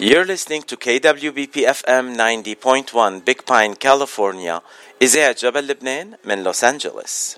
You're listening to KWBP FM 90.1 Big Pine, California. إذاعة جبل لبنان من لوس أنجلوس.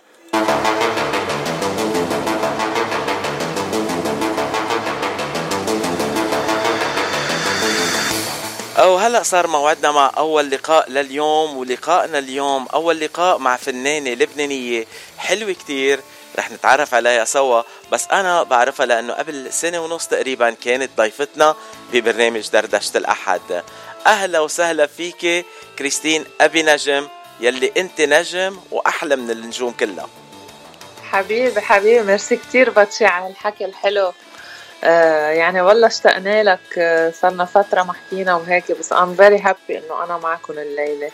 أو هلا صار موعدنا مع أول لقاء لليوم ولقائنا اليوم أول لقاء مع فنانة لبنانية حلوة كتير رح نتعرف عليها سوا. بس أنا بعرفها لأنه قبل سنة ونص تقريبا كانت ضيفتنا ببرنامج دردشة الأحد. أهلا وسهلا فيك كريستين أبي نجم يلي أنت نجم وأحلى من النجوم كلها. حبيبي حبيبي ميرسي كتير باتشي على الحكي الحلو. آه يعني والله اشتقنا لك آه صرنا فترة ما حكينا وهيك بس I'm very happy إنه أنا معكم الليلة.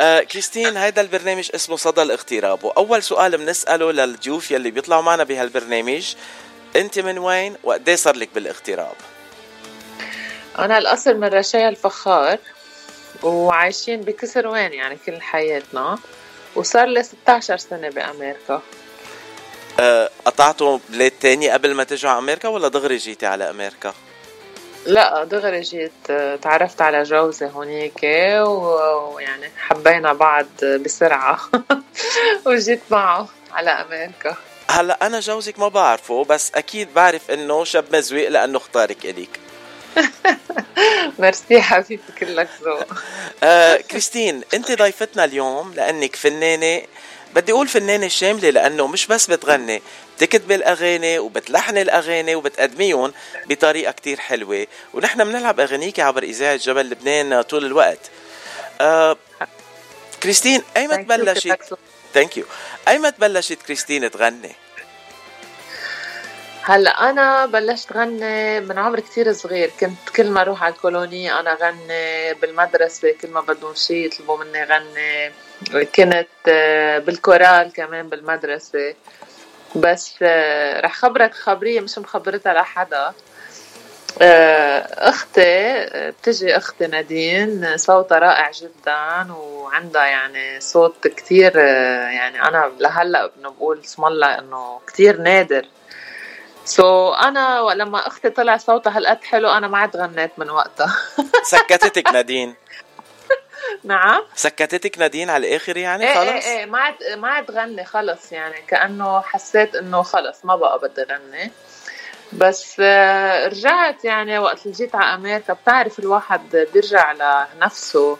آه كريستين هيدا البرنامج اسمه صدى الاغتراب وأول سؤال بنسأله للضيوف يلي بيطلعوا معنا بهالبرنامج أنت من وين وقديه صار لك بالاغتراب؟ أنا الأصل من رشايا الفخار وعايشين بكسر وين يعني كل حياتنا وصار لي 16 سنة بأمريكا. قطعتوا بلاد تانية قبل ما تجوا على أمريكا ولا دغري جيتي على أمريكا؟ لا دغري جيت تعرفت على جوزي هونيك ويعني حبينا بعض بسرعة. وجيت معه على أمريكا. هلا أنا جوزك ما بعرفه بس أكيد بعرف إنه شاب مزويق لأنه اختارك إليك. ميرسي حبيبي كلك ذوق. آه كريستين أنت ضيفتنا اليوم لأنك فنانة بدي أقول فنانة شاملة لأنه مش بس بتغني بتكتب الأغاني وبتلحن الأغاني وبتقدميهم بطريقة كتير حلوة. ونحن بنلعب اغانيك عبر إذاعة جبل لبنان طول الوقت. آه كريستين ايمت بلشت thank you ايمت بلشت كريستين تغني؟ هلا أنا بلشت غني من عمر كتير صغير. كنت كل ما أروح على ال colonie أنا غني بالمدرسة كل ما بدهم شيء يطلبوا مني غني. كنت بالكورال كمان بالمدرسة. بس رح خبرك خبرية مش مخبرتها لحدا. أختي بتجي أختي نادين. صوتها رائع جدا وعندها يعني صوت كتير يعني أنا لهلأ بنقول اسم الله إنه كتير نادر. سو so, أنا لما أختي طلع صوتها هالقد حلو أنا ما عاد غنيت من وقتها. سكتتك نادين. نعم. سكتتك نادين على الآخر يعني إيه خلص؟ إيه إيه ما عاد ما عاد غني خلص يعني. كأنه حسيت إنه خلص ما بقى بدي غني. بس رجعت يعني وقت اللي جيت على أمريكا بتعرف الواحد بيرجع لنفسه.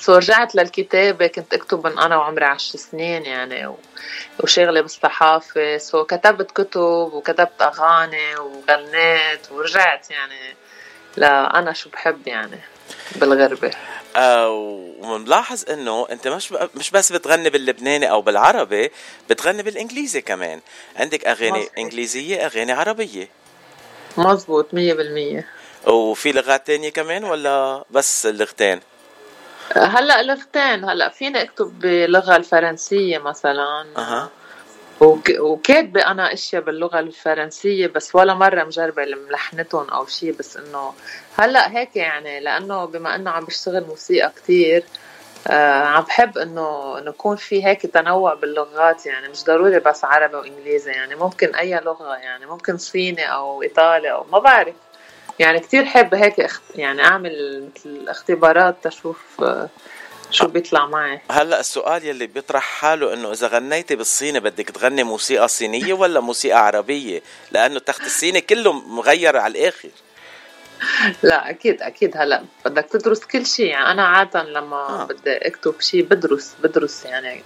so رجعت للكتابة كنت أكتب من أنا وعمري عشر سنين يعني وشغلي بالصحافة so كتبت كتب وكتبت أغاني وغنيت ورجعت يعني لأنا شو بحب يعني بالغربة. آه وملاحظ إنه أنت مش مش بس بتغني باللبناني أو بالعربي بتغني بالإنجليزي كمان. عندك أغاني مزبوط. إنجليزية أغاني عربية. مزبوط مية بالمية. وفي لغات تانية كمان ولا بس اللغتين؟ هلا لغتين هلا فيني اكتب باللغة الفرنسية مثلا؟ أها. وكاتبة أنا إشياء باللغة الفرنسية بس ولا مرة مجربة ملحنتهم أو شيء بس إنه هلا هيك يعني لأنه بما إنه عم بشتغل موسيقى كتير آه عم بحب إنه إنه يكون في هيك تنوع باللغات يعني مش ضروري بس عربي وإنجليزي يعني ممكن أي لغة يعني ممكن صيني أو إيطالي أو ما بعرف. يعني كتير حابة هيك يعني أعمل مثل اختبارات تشوف شو بيطلع معي. هلأ السؤال يلي بيطرح حاله إنه إذا غنيتي بالصيني بدك تغني موسيقى صينية ولا موسيقى عربية؟ لأنه تخت الصيني كله مغير على الآخر. لا أكيد أكيد هلأ بدك تدرس كل شيء. يعني أنا عادة لما آه. بدي أكتب شيء بدرس بدرس يعني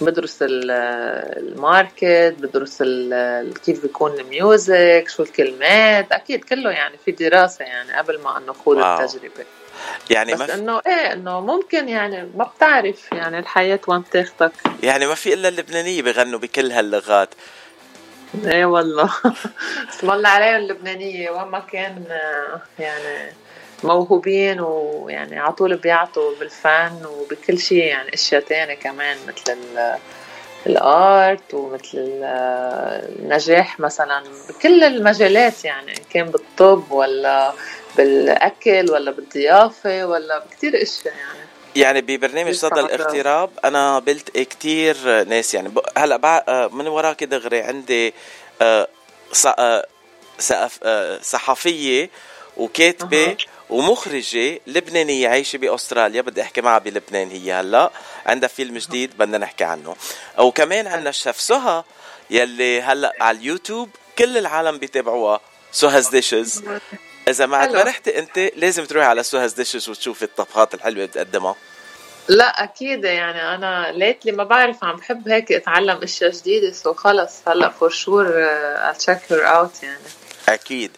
بدرس ال market بدرس كيف بيكون ال music شو الكلمات أكيد كله يعني في دراسة يعني قبل ما انه خوض التجربة. يعني بس إنه إيه إنه ممكن يعني ما بتعرف يعني الحياة وين بتاخدك يعني ما في إلا اللبنانية بغنوا بكل هاللغات. إيه والله. اسم الله عليهم اللبنانية وين ما كان يعني موهوبين ويعني على طول بيعطوا بالفن وبكل شيء يعني أشياء تانية كمان مثل الآرت ومثل النجاح مثلا بكل المجالات يعني كان بالطب ولا بالأكل ولا بالضيافة ولا بكثير أشياء يعني. يعني ببرنامج صدى الاغتراب أنا قابلت كتير ناس يعني. هلأ من وراك دغري عندي صحفية وكاتبة ومخرجة لبنانية عايشة بأستراليا بدي أحكي معها بلبنان هي هلا. عندها فيلم جديد بدنا نحكي عنه. وكمان عندنا الشيف سهى يلي هلا على اليوتيوب كل العالم بيتابعوها Soha's Dishes. إذا ما ما رحتي أنت لازم تروحي على Soha's Dishes وتشوفي الطبخات الحلوة اللي بتقدمها. لا أكيد. يعني أنا lately ما بعرف عم بحب هيك أتعلم أشياء جديدة. so خلص هلا for sure تشيك hear out يعني. أكيد.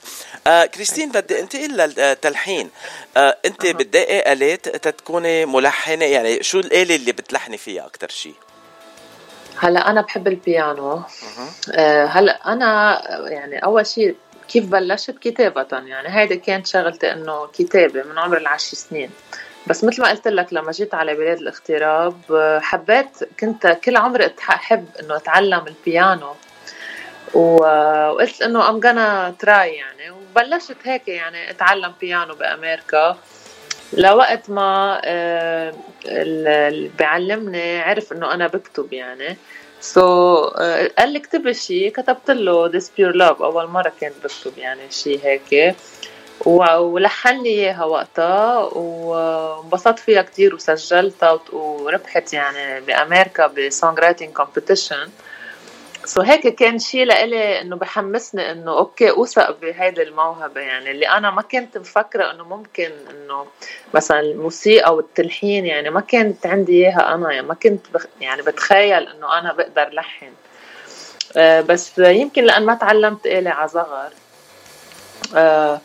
آه كريستين بدي انتقل للتلحين آه أنت أه. بتضايقي آلة تتكوني ملحنة؟ يعني شو الآلة اللي بتلحني فيها أكثر شيء هلأ أنا بحب البيانو. آه هلأ أنا يعني أول شيء كيف بلشت؟ كتابة يعني هيدي كانت شغلتي إنه كتابة من عمر العشر سنين. بس مثل ما قلت لك لما جيت على بلاد الاغتراب حبيت كنت كل عمري أحب إنه أتعلم البيانو. وقلت إنه ام gonna try يعني. وبلشت هيك يعني أتعلم بيانو بأمريكا. لوقت ما آه، اللي بيعلمني عرف إنه أنا بكتب يعني. so, uh, قال لي اكتبي شيء كتبت له This Pure Love. أول مرة كنت بكتب يعني شيء هيك. ولحن لي إياها وقتها. وانبسطت فيها كتير وسجلتها وربحت يعني بأمريكا ب song writing competition so هيك كان شيء لإلي إنه بحمسني إنه okay أوثق بهيدي الموهبة. يعني اللي أنا ما كنت مفكرة إنه ممكن إنه مثلا الموسيقى والتلحين يعني ما كانت عندي إياها أنا. يعني ما كنت بخ يعني بتخيل إنه أنا بقدر لحن. آه بس يمكن لأن ما تعلمت آلة على صغر. آه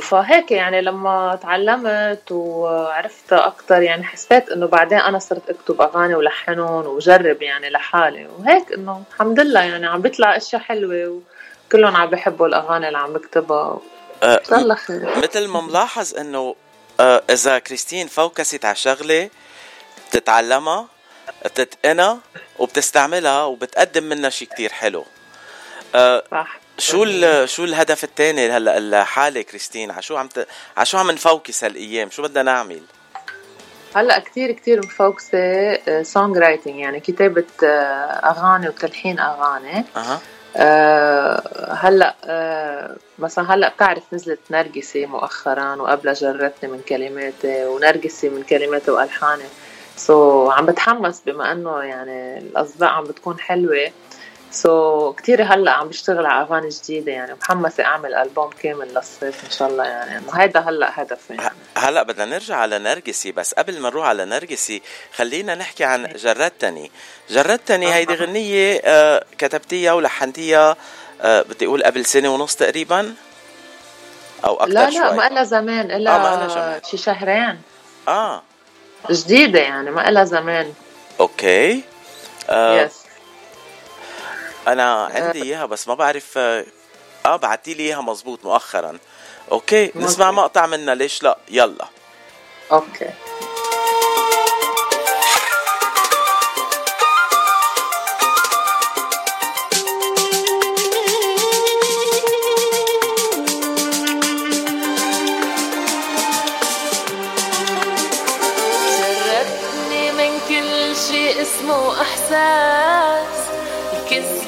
فهيك يعني لما تعلمت وعرفت أكثر يعني حسيت إنه بعدين أنا صرت أكتب أغاني ولحنهم وجرب يعني لحالي وهيك إنه الحمد لله يعني عم بيطلع اشياء حلوة وكلهم عم بيحبوا الأغاني اللي عم بكتبها. أه الله خير. مثل ما ملاحظ إنه أه إذا كريستين focused على شغلة بتتعلمها بتتقنها وبتستعملها وبتقدم منها شيء كتير حلو. أه صح. شو شو الهدف الثاني هلا لحالها كريستين؟ على شو عم ت... على شو عم ن focus هالايام؟ شو بدنا نعمل؟ هلا كثير كثير م focus ة song writing يعني كتابة آه، أغاني وتلحين أغاني. أه. أه هلا أه مثلا هلا بتعرف نزلت نرجسي مؤخرا وقبلها جرحتني من كلماتي ونرجسي من كلماتي وألحاني. so, عم بتحمس بما إنه يعني الاصداء عم بتكون حلوة. so, كثير هلأ عم بشتغل على أغاني جديدة يعني. محمسه أعمل ألبوم كامل للصيف إن شاء الله يعني. انه هيدا هلأ هدفي. يعني. هلأ بدنا نرجع على نرجسي بس قبل ما نروح على نرجسي خلينا نحكي عن جرحتني جرحتني هيدي غنية آه كتبتيها ولحنتيها آه بدي أقول قبل سنة ونص تقريبا؟ أو أكثر لا لا ما لها زمان. الا آه شي شهرين. آه. جديدة يعني ما لها زمان. okay. آه yes أنا عندي إياها بس ما بعرف آه, آه، بعتي لي إياها مزبوط مؤخرا. okay مزبوط. نسمع مقطع منها ليش لا؟ يلا. أوكي. اسمه احساس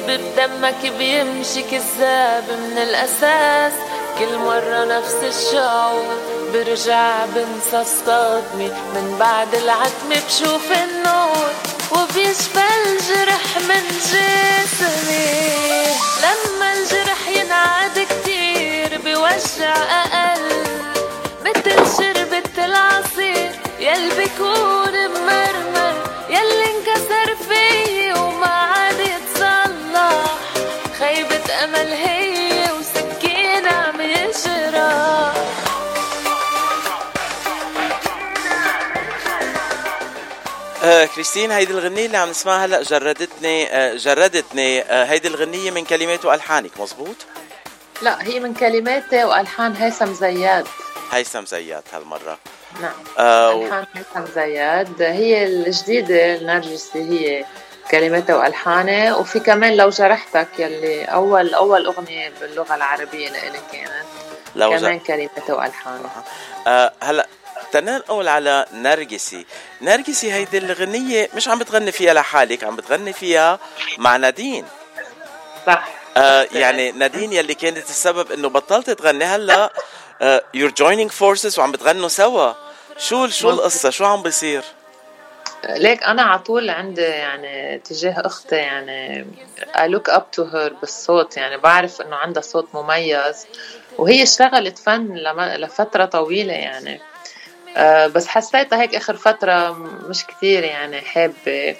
الكذب بدمك بيمشي كذاب من الأساس. كل مرة نفس الشعور برجع بنسى الصدمة من بعد العتمة بشوف النور وبيشفى الجرح من جسمي. لما الجرح ينعاد كتير بوجع أقل. مثل شربة العصير يلي بيكون ممرمر آه كريستين هيدي الغنية اللي عم نسمعها هلا جردتني آه جردتني آه هيدي الغنية من كلمات وألحانك مزبوط؟ لا هي من كلماتي وألحان هيثم زياد. هيثم زياد هالمرة. نعم. آه ألحان هيثم زياد هي الجديدة النرجسي هي كلماتها وألحانها. وفي كمان لو جرحتك يلي اول أول أغنية باللغة العربية لإلي كانت. لو كمان كلماتها وألحانها. آه هلا تنقل على نرجسي. نرجسي هيدي الغنية مش عم بتغني فيها لحالك عم بتغني فيها مع نادين. صح. آه يعني نادين يلي كانت السبب إنه بطلت تغني هلأ you're joining forces وعم بتغنوا سوا. شو شو القصة؟ شو عم بيصير؟ ليك أنا على طول عندي يعني تجاه أختي يعني I look up to her بالصوت يعني بعرف إنه عندها صوت مميز. وهي اشتغلت فن لفترة طويلة يعني. بس حسيتها هيك آخر فترة مش كثير يعني حابة.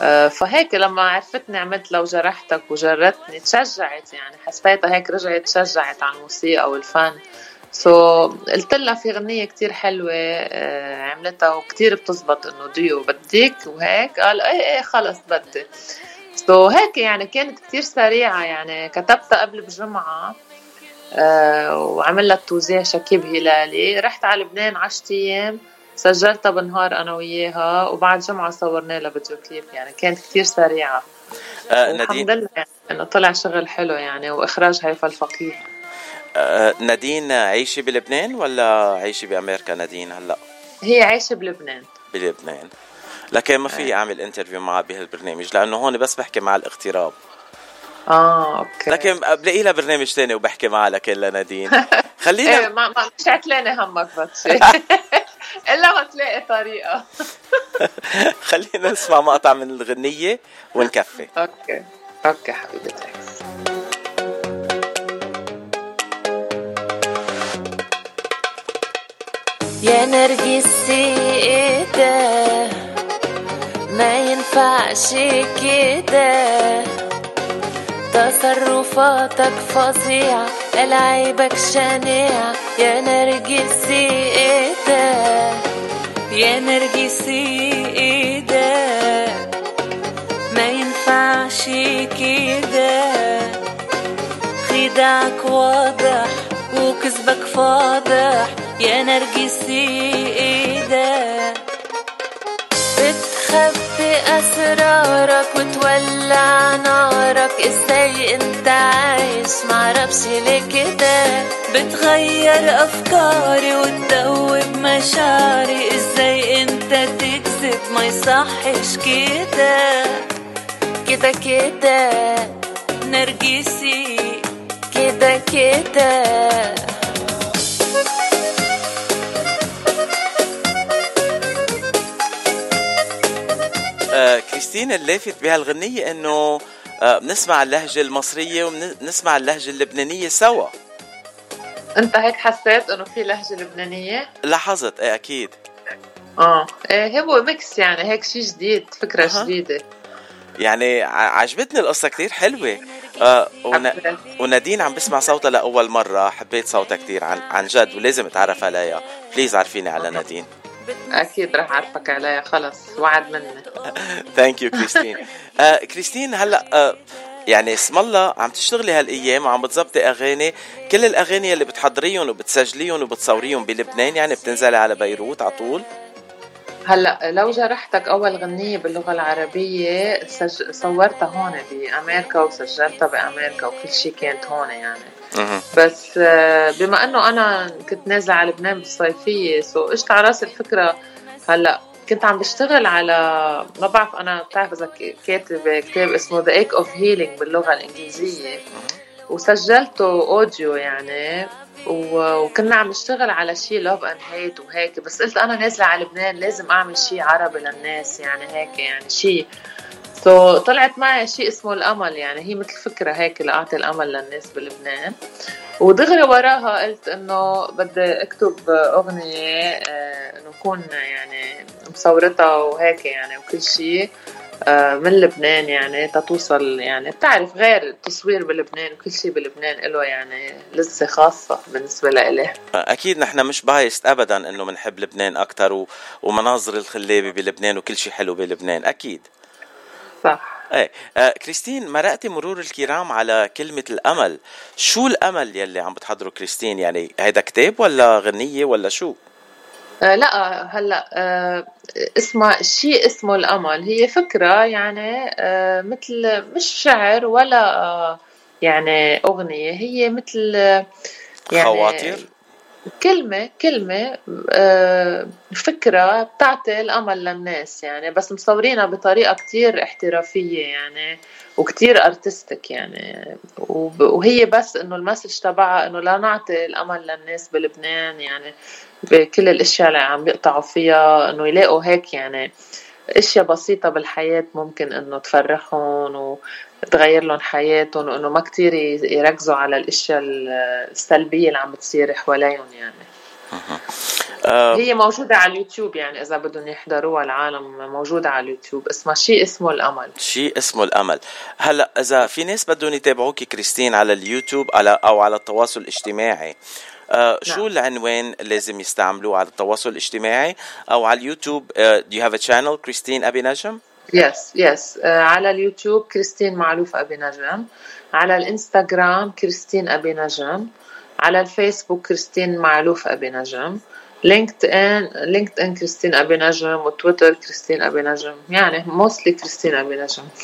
آه، فهيك لما عرفتني عملت لو جرحتك وجرحتني تشجعت يعني. حسيتها هيك رجعت تشجعت على الموسيقى والفن. so, قلت لها في غنية كتير حلوة آه، عملتها وكتير بتزبط إنه ديو بدك وهيك. قال إيه إيه خلص بدي. so, هيك يعني كانت كتير سريعة يعني. كتبتها قبل بجمعة. آه وعمل لها توزيع شكيب هلالي رحت على لبنان عشرة أيام سجلتها بالنهار أنا وياها وبعد جمعة صورنا لها video clip يعني. كانت كتير سريعة. آه الحمد لله يعني إنه طلع شغل حلو يعني وإخراج هيفا الفقيه آه نادين عايشة بلبنان ولا عايشة بأمريكا نادين هلأ؟ هي عايشة بلبنان. بلبنان. لكن ما في آه. اعمل interview معها بهالبرنامج لأنه هون بس بحكي مع الاغتراب آه okay. لكن بلاقي لها برنامج ثاني وبحكي معها لكن لنادين خلينا إيه ما, ما مش عتلاني همك بس. إلا ما تلاقي طريقة. خلينا نسمع مقطع من الغنية ونكفي. okay. okay حبيبتي. يا نرجسي إيه ما ينفعش كده. تصرفاتك فظيعة ألعابك شنيعة. يا نرجسي إيه ده؟ يا نرجسي إيه ده؟ ما ينفعش كده. خداعك واضح وكذبك فاضح. يا نرجسي إيه بتخبي أسرارك وتولع نارك. إزاي أنت عايش؟ معرفش ليه كده. بتغير أفكاري وتدوب مشاعري. إزاي أنت تكذب ما يصحش كده. كده كده نرجسي. كده كده كريستين اللافت بهالغنية إنه آه بنسمع اللهجة المصرية وبنسمع اللهجة اللبنانية سوا. أنت هيك حسيت إنه في لهجة لبنانية؟ لاحظت إيه أكيد. آه إيه هو mix يعني هيك شيء جديد فكرة أه. جديدة. يعني عجبتني القصة كتير حلوة. آه ون... ونادين عم بسمع صوتها لأول مرة حبيت صوتها كتير عن, عن جد ولازم أتعرف عليها. please عرفيني على نادين. أكيد رح أعرفك عليها خلص وعد مني thank you كريستين كريستين هلأ آه يعني اسم الله عم تشتغلي هالأيام وعم بتظبطي أغاني. كل الأغاني اللي بتحضريهم وبتسجليهم وبتصوريهم بلبنان يعني بتنزلي على بيروت على طول. هلأ لو جرحتك أول غنية باللغة العربية سج... صورتها هون بأمريكا وسجلتها بأمريكا وكل شيء كانت هون يعني. بس آه، بما إنه أنا كنت نازلة على لبنان بالصيفية so اجت على راسي الفكرة هلأ كنت عم بشتغل على ما بعرف أنا بتعرف إذا كاتب كتاب اسمه The Ache of Healing باللغة الإنجليزية. وسجلته audio يعني. وكنا عم نشتغل على شيء love and hate وهيك بس قلت أنا نازلة على لبنان لازم أعمل شيء عربي للناس يعني هيك يعني شيء so, طلعت معي شيء اسمه الأمل يعني هي مثل فكرة هيك لأعطي الأمل للناس بلبنان. ودغري وراها قلت إنه بدي أكتب أغنية آه، إنه أكون يعني مصورتها وهيك يعني وكل شيء من لبنان يعني تتوصل يعني. بتعرف غير التصوير بلبنان وكل شيء بلبنان له يعني لسه خاصة بالنسبة لإلي. أكيد نحن مش بايست أبدا إنه بنحب لبنان أكثر و... ومناظر الخلابة بلبنان وكل شيء حلو بلبنان أكيد. صح. إيه آه كريستين مرقتي مرور الكرام على كلمة الأمل. شو الأمل يلي عم بتحضره كريستين؟ يعني هيدا كتاب ولا غنية ولا شو؟ آه لا هلأ آه اسمها شيء اسمه الأمل. هي فكرة يعني آه مثل مش شعر ولا آه يعني أغنية هي مثل يعني خواطر كلمة كلمة آه، فكرة بتعطي الأمل للناس يعني بس مصورينها بطريقة كتير احترافية يعني وكتير artistic يعني وهي بس إنه ال message تبعها إنه لا نعطي الأمل للناس بلبنان يعني بكل الأشياء اللي عم بيقطعوا فيها إنه يلاقوا هيك يعني أشياء بسيطة بالحياة ممكن إنه تفرحهم وتغير لهم حياتهم وإنه ما كتير يركزوا على الأشياء السلبية اللي عم بتصير حواليهم يعني. آه. هي موجودة على اليوتيوب يعني إذا بدهم يحضروها العالم موجودة على اليوتيوب. اسمها شيء اسمه الأمل. شيء اسمه الأمل. هلأ إذا في ناس بدهم يتابعوك كريستين على اليوتيوب على أو على التواصل الاجتماعي آه شو نعم. العنوان لازم يستعملوه على التواصل الاجتماعي؟ أو على اليوتيوب uh, do you have a channel كريستين أبي نجم؟ yes yes uh, على اليوتيوب كريستين معلوف أبي نجم. على الإنستغرام كريستين أبي نجم. على الفيسبوك كريستين معلوف أبي نجم. LinkedIn LinkedIn كريستين أبي نجم وتويتر كريستين أبي نجم. يعني mostly كريستين أبي نجم.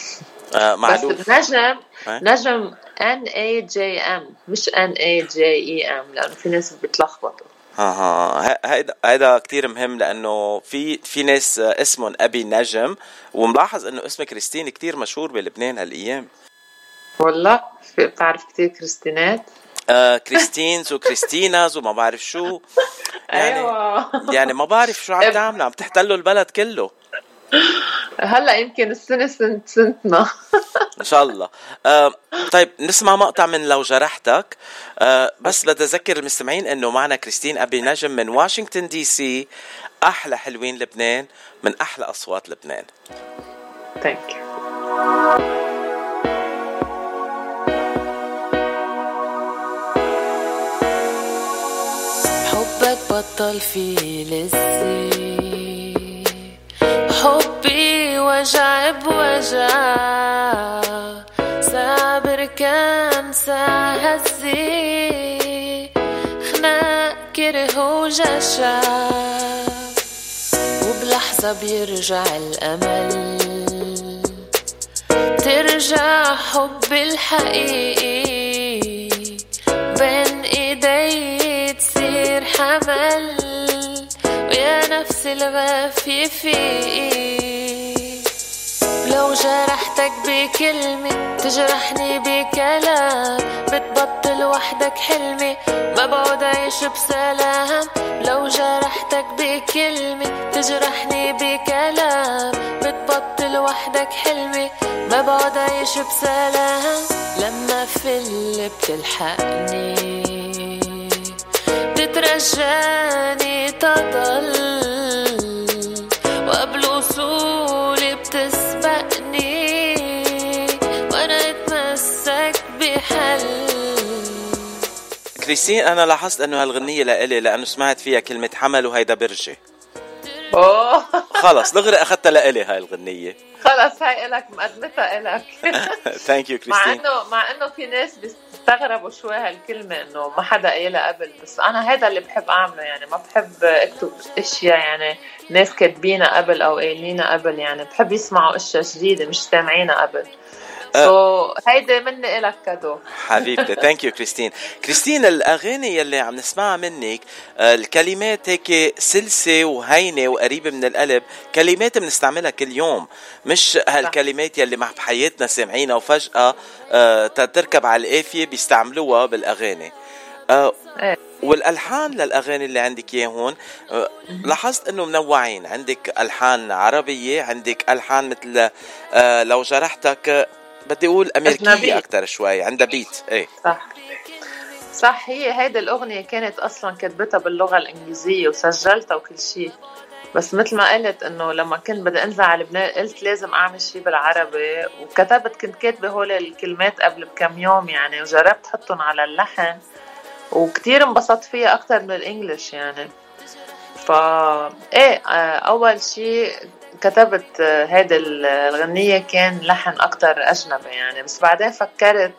آه معلوف. بس نجم نجم N A J M مش N A J E M لأنه في ناس بتلخبطوا أها هيدا هيدا كثير مهم لأنه في في ناس اسمهم أبي نجم وملاحظ إنه اسم كريستين كثير مشهور بلبنان هالأيام. والله بتعرف كثير كريستينات؟ آه كريستينز وكريستيناز وما بعرف شو. يعني أيوة. يعني ما بعرف شو عم تعمل عم تحتلوا البلد كله. هلا يمكن السنة سنت سنتنا. إن شاء الله. آه طيب نسمع مقطع من لو جرحتك. آه بس بدي اذكر المستمعين إنه معنا كريستين أبي نجم من واشنطن دي سي أحلى حلوين لبنان من أحلى أصوات لبنان. thank you حبك بطل في لسه. حبي وجع. بوجع صابر ساعة هزي خناق كره وجشع. وبلحظة بيرجع الأمل. ترجع حبي الحقيقي. بين إيدي تصير حمل. نفس الغافي فيه لو جرحتك بكلمة تجرحني بكلام. بتبطل وحدك حلمي ما بعد عيش بسلام. لو جرحتك بكلمة تجرحني بكلام. بتبطل وحدك حلمي ما بعد عيش بسلام. لما فل بتلحقني بترجاني تضل. وقبل وصولي بتسبقني وأنا أتمسك بحل. كريستين أنا لاحظت أنه هالغنية لإلي لأنه سمعت فيها كلمة حمل وهيدا برجي. أوه. خلص دغري أخذتها لإلي هاي الغنية. خلص هاي إلك مقدمتها إلك. thank you كريستين مع انه مع إنه في ناس بيستغربوا شوي هالكلمة إنه ما حدا قايلها قبل بس أنا هذا اللي بحب أعمله يعني ما بحب أكتب أشياء يعني ناس كاتبينها قبل أو قايلينها قبل يعني بحب يسمعوا أشياء جديدة مش سامعينها قبل. so, هيدي مني إلك cadeau. حبيبتي thank you كريستين كريستين الأغاني يلي عم نسمعها منك آه، الكلمات هيك سلسة وهينة وقريبة من القلب كلمات بنستعملها كل يوم. مش هالكلمات يلي مع بحياتنا سامعينها وفجأة آه، تركب على القافية بيستعملوها بالأغاني. إيه. والألحان للأغاني اللي عندك اياه هون لاحظت إنه منوعين. عندك ألحان عربية عندك ألحان مثل لو جرحتك بدي أقول أمريكية أكثر شوي عندها بيت إيه. صح. صح هي هيدي الأغنية كانت أصلا كتبتها باللغة الإنجليزية وسجلتها وكل شيء بس مثل ما قلت إنه لما كنت بدي أنزل على لبنان قلت لازم أعمل شيء بالعربي. وكتبت كنت كاتبة هول الكلمات قبل بكم يوم يعني وجربت أحطهم على اللحن. وكتير انبسطت فيها أكثر من الإنجليش يعني. فا إيه آه، أول شيء كتبت هيدي الغنية كان لحن أكتر أجنبي يعني. بس بعدين فكرت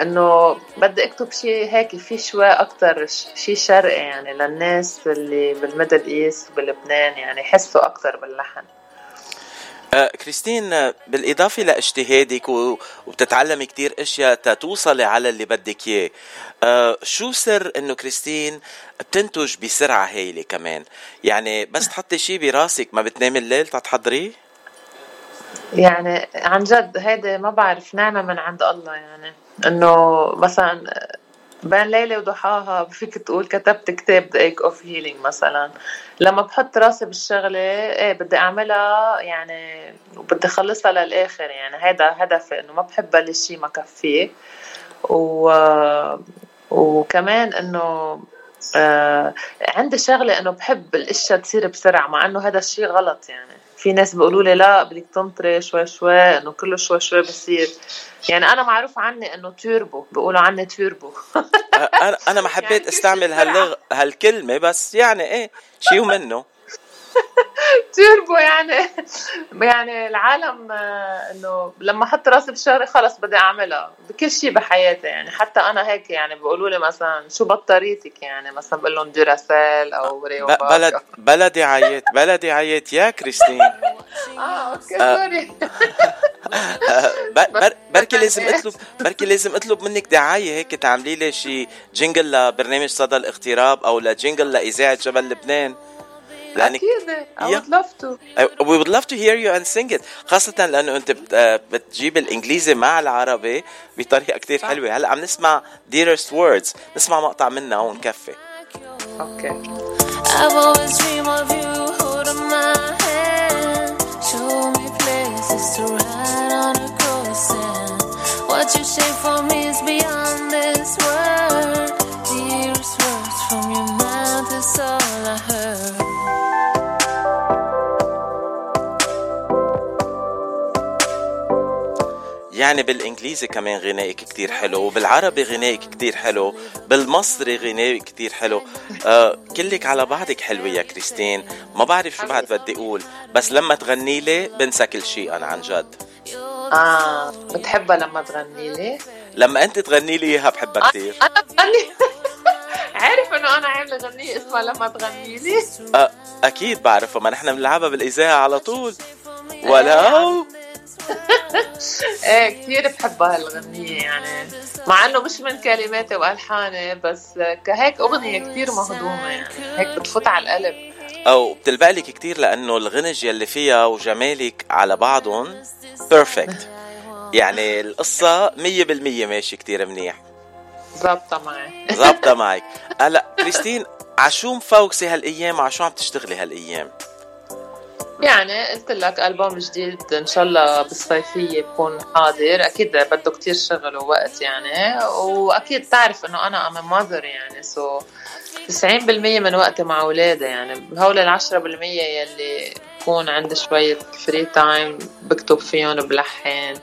إنه بدي أكتب شيء هيك في شوي أكتر شيء شرقي يعني للناس اللي بال Middle East بلبنان يعني يحسوا أكتر باللحن. آه كريستين آه، بالإضافة لإجتهادك وبتتعلمي كتير أشياء تتوصلي على اللي بدك إياه. آه شو سر إنه كريستين بتنتج بسرعة هايلة كمان؟ يعني بس تحطي شي براسك ما بتنامي الليل تحضريه يعني عن جد هيدي ما بعرف نعمة من عند الله يعني إنه مثلا بين ليلة وضحاها فيك تقول كتبت كتاب The Ache of Healing مثلا. لما بحط راسي بالشغلة إيه بدي أعملها يعني وبدي اخلصها للآخر يعني. هذا هدفي إنه ما بحب بلش شيء ما كفية. و وكمان إنه آه عندي شغلة إنه بحب الأشياء تصير بسرعة مع إنه هذا الشيء غلط يعني. في ناس بيقولوا لي لا بدك تنطري شوي شوي إنه كله شوي شوي بصير. يعني أنا معروف عني إنه توربو بيقولوا عني توربو أنا أنا ما حبيت يعني أستعمل هاللغ هالكلمة بس يعني إيه شيء منه. توربو يعني. يعني العالم آه، إنه لما أحط راسي بالشغله خلص بدي اعملها بكل شيء بحياتي يعني. حتى أنا هيك يعني بيقولوا لي مثلا شو بطاريتك يعني؟ مثلا بقول لهم Duracell أو ريو بلد بلدي عيت بلدي عيت يا كريستين. آه okay sorry. بركي لازم اطلب بركي لازم أطلب منك دعاية هيك تعملي لي شي jingle لبرنامج صدى الاغتراب أو ل jingle لإذاعة جبل لبنان. لانك أكيد I would love to we would love to hear you and sing it خاصة لأنه أنت بتجيب الإنجليزي مع العربي بطريقة كتير حلوة هلا عم نسمع dearest words نسمع مقطع منها ونكفي okay I've always dreamed of you holding my hand Show me places to ride on a cross and What you shape for me is beyond this world يعني بالإنجليزي كمان غنائك كتير حلو وبالعربي غنائك كتير حلو بالمصري غنائك كتير حلو. آه كلك على بعضك حلوة يا كريستين. ما بعرف شو بعد بدي أقول بس لما تغني لي بنسى كل شيء أنا عن جد. آه بتحبها لما تغني لي؟ لما أنت تغني لي إياها بحبها كثير أنا بغني عارف إنه أنا عاملة غنية اسمها لما تغني لي. آه أكيد بعرفها ما نحن بنلعبها بالإذاعة على طول. ولو إيه كثير بحبها هالغنية يعني. مع إنه مش من كلماتي وألحاني بس كهيك أغنية كثير مهضومة يعني. هيك بتفوت على القلب. أو بتلبقلك كثير لأنه الغنج يلي فيها وجمالك على بعضهم perfect يعني القصة مية بالمية ماشي كتير منيح. ظابطة معي. ظابطة معك. هلأ كريستين عشو مفوكسة هالأيام؟ وعشو عم تشتغلي هالأيام؟ يعني قلت لك ألبوم جديد إن شاء الله بالصيفية بكون حاضر. أكيد بده كتير شغل ووقت يعني. وأكيد تعرف إنه أنا أم mother يعني. so 90% من وقتي مع أولادي يعني. هول العشرة بالمية يلي بكون عندي شوية free time بكتب فيهم بلحن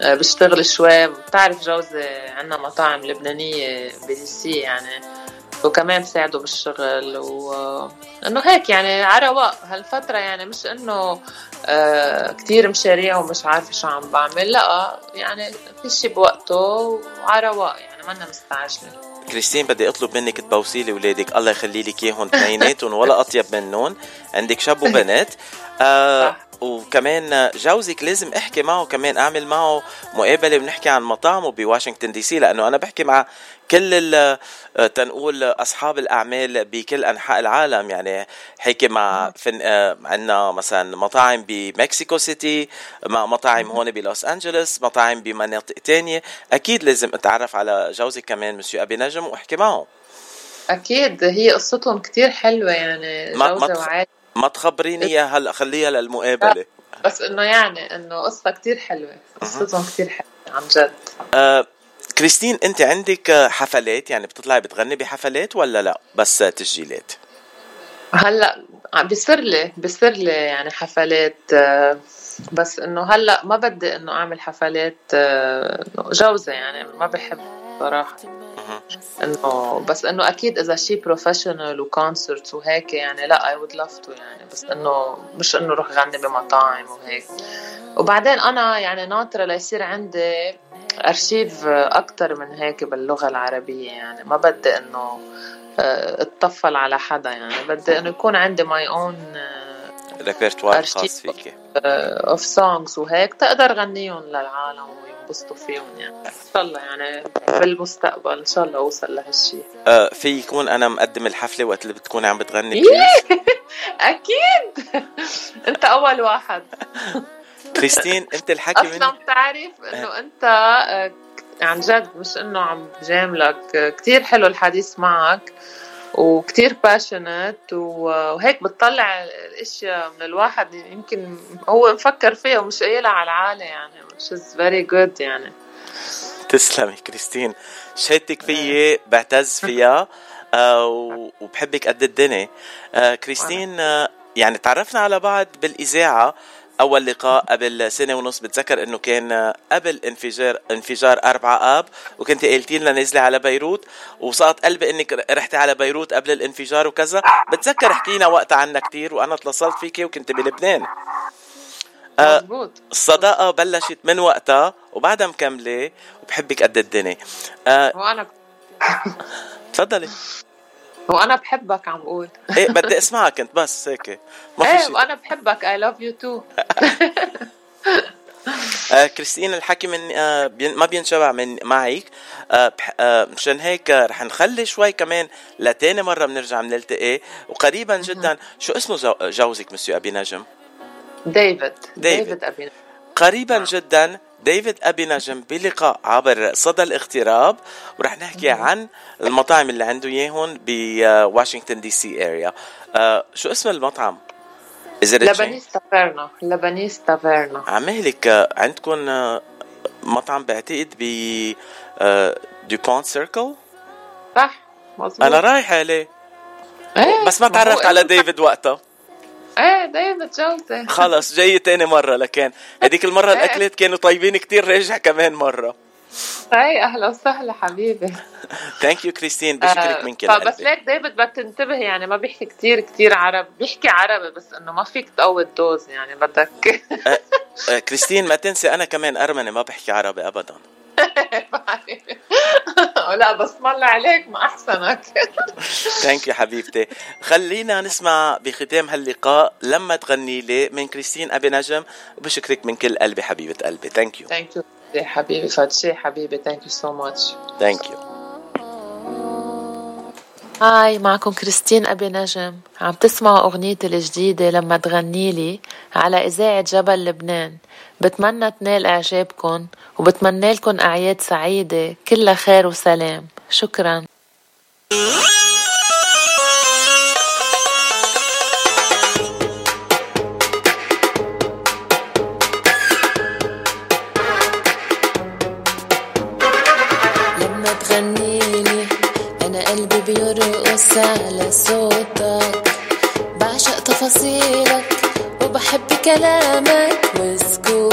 بشتغل شوي. بتعرف جوزي عنا مطاعم لبنانية ب DC يعني. وكمان بساعده بالشغل وانه هيك يعني على رواق هالفترة يعني مش إنه آه كتير مشاريع ومش عارفة شو عم بعمل لا يعني كل شيء بوقته وعلى رواق يعني منا مستعجلة كريستين بدي أطلب منك تبوسي لي أولادك الله يخلي لك إياهم اثنيناتهم ولا أطيب منهم. عندك شاب وبنت آه وكمان جوزك لازم أحكي معه كمان أعمل معه مقابلة بنحكي عن مطاعمه بواشنطن دي سي لأنه أنا بحكي مع كل تنقول أصحاب الأعمال بكل أنحاء العالم. يعني حكي مع فن عندنا مثلا مطاعم بمكسيكو سيتي مع مطاعم هون بلوس أنجلوس مطاعم بمناطق تانية. أكيد لازم أتعرف على جوزك كمان مسيو أبي نجم وأحكي معه. أكيد هي قصتهم كتير حلوة يعني جوزه وعائلة. ما تخبريني إياها هلا خليها للمقابلة. بس إنه يعني إنه قصة كتير حلوة قصتهم كتير حلوة عن جد. أه كريستين أنت عندك حفلات؟ يعني بتطلعي بتغني بحفلات ولا لا؟ بس تسجيلات. هلا بيصير لي بيصير لي يعني حفلات آه، بس إنه هلا ما بدي إنه أعمل حفلات آه، جوزي يعني ما بحب صراحة. إنه بس إنه أكيد إذا شيء professional و concerts وهيك يعني لا I would love to يعني بس إنه مش إنه روح غني بمطاعم وهيك وبعدين أنا يعني ناطرة ليصير عندي ارشيف أكثر من هيك باللغة العربية يعني. ما بدي إنه آه، أتطفل على حدا يعني. بدي إنه يكون عندي my own repertoire. خاص فيكي. of songs وهيك تقدر غنيهم للعالم وينبسطوا فيهم يعني ان شاء الله يعني بالمستقبل إن شاء الله أوصل لهالشيء آه في يكون أنا مقدم الحفلة وقت اللي بتكوني عم بتغني please أكيد! أنت أول واحد. كريستين أنت الحكي أصلا بتعرف إنه أنت آه، عن جد مش إنه عم بجاملك كتير حلو الحديث معك. وكتير باشنت وهيك بتطلع الأشياء من الواحد يمكن هو مفكر فيها ومش قايلها على العالي يعني which is very good يعني. تسلمي كريستين. شهادتك فيي بعتز فيها آه وبحبك قد الدنيا. آه كريستين آه يعني تعرفنا على بعض بالإذاعة. أول لقاء قبل سنة ونص بتذكر إنه كان قبل انفجار انفجار أربعة آب وكنت قلتي لنا نازلة على بيروت وصارت قلبي إنك رحتي على بيروت قبل الانفجار وكذا. بتذكر حكينا وقتها عنها كتير وأنا اتصلت فيكي وكنت بلبنان. آه، مزبوط الصداقة بلشت من وقتها وبعدها مكملة وبحبك قد الدنيا. آه وأنا تفضلي. وأنا بحبك عم بقول. إيه بدي أسمعك أنت بس هيك. ما في إيه شيء وأنا بحبك love you too. آه كريستين الحكي من آه بين ما بينشبع من معك. آه آه مشان هيك رح نخلي شوي كمان لتاني مرة بنرجع بنلتقي وقريبا جدا شو اسمه جو- جوزك مسيو أبي نجم؟ ديفيد. ديفيد. ديفيد أبي قريبا نعم. جدا ديفيد ابي نجم بلقاء عبر صدى الاغتراب. ورح نحكي عن المطاعم اللي عنده اياهم بواشنطن دي سي area شو اسم المطعم؟ Lebanese Taverna Lebanese Taverna عمالك آه، عندكم آه، مطعم بعتقد ب آه، دوبونت سيركل صح مظبوط. أنا رايح عليه. إيه بس ما تعرفت على ديفيد وقتها إيه ديفيد جوزي خلص جاي تاني مرة لكن هذيك المرة إيه. الأكلات كانوا طيبين كتير راجع كمان مرة. إيه أهلا وسهلا حبيبي. thank you كريستين بشكرك آه، من كل قلبي. ليك ديفيد بدك تنتبه يعني ما بيحكي كتير كتير عربي بيحكي عربي بس إنه ما فيك تقوي ال dose يعني بدك. آه، كريستين ما تنسي أنا كمان أرمني ما بحكي عربي ابدا. لا بس الله عليك ما أحسنك. thank you حبيبتي. خلينا نسمع بختام هاللقاء. لما تغني لي من كريستين أبي نجم وبشكرك من كل قلبي حبيبة قلبي. thank you thank you حبيبي فاتشي حبيبي. thank you so much thank you hi معكم كريستين أبي نجم. عم تسمعوا أغنيتي الجديدة لما تغني لي على إذاعة جبل لبنان. بتمنى تنال إعجابكم وبتمنى لكم أعياد سعيدة. كلها خير وسلام. شكراً. كلامك وسكوتك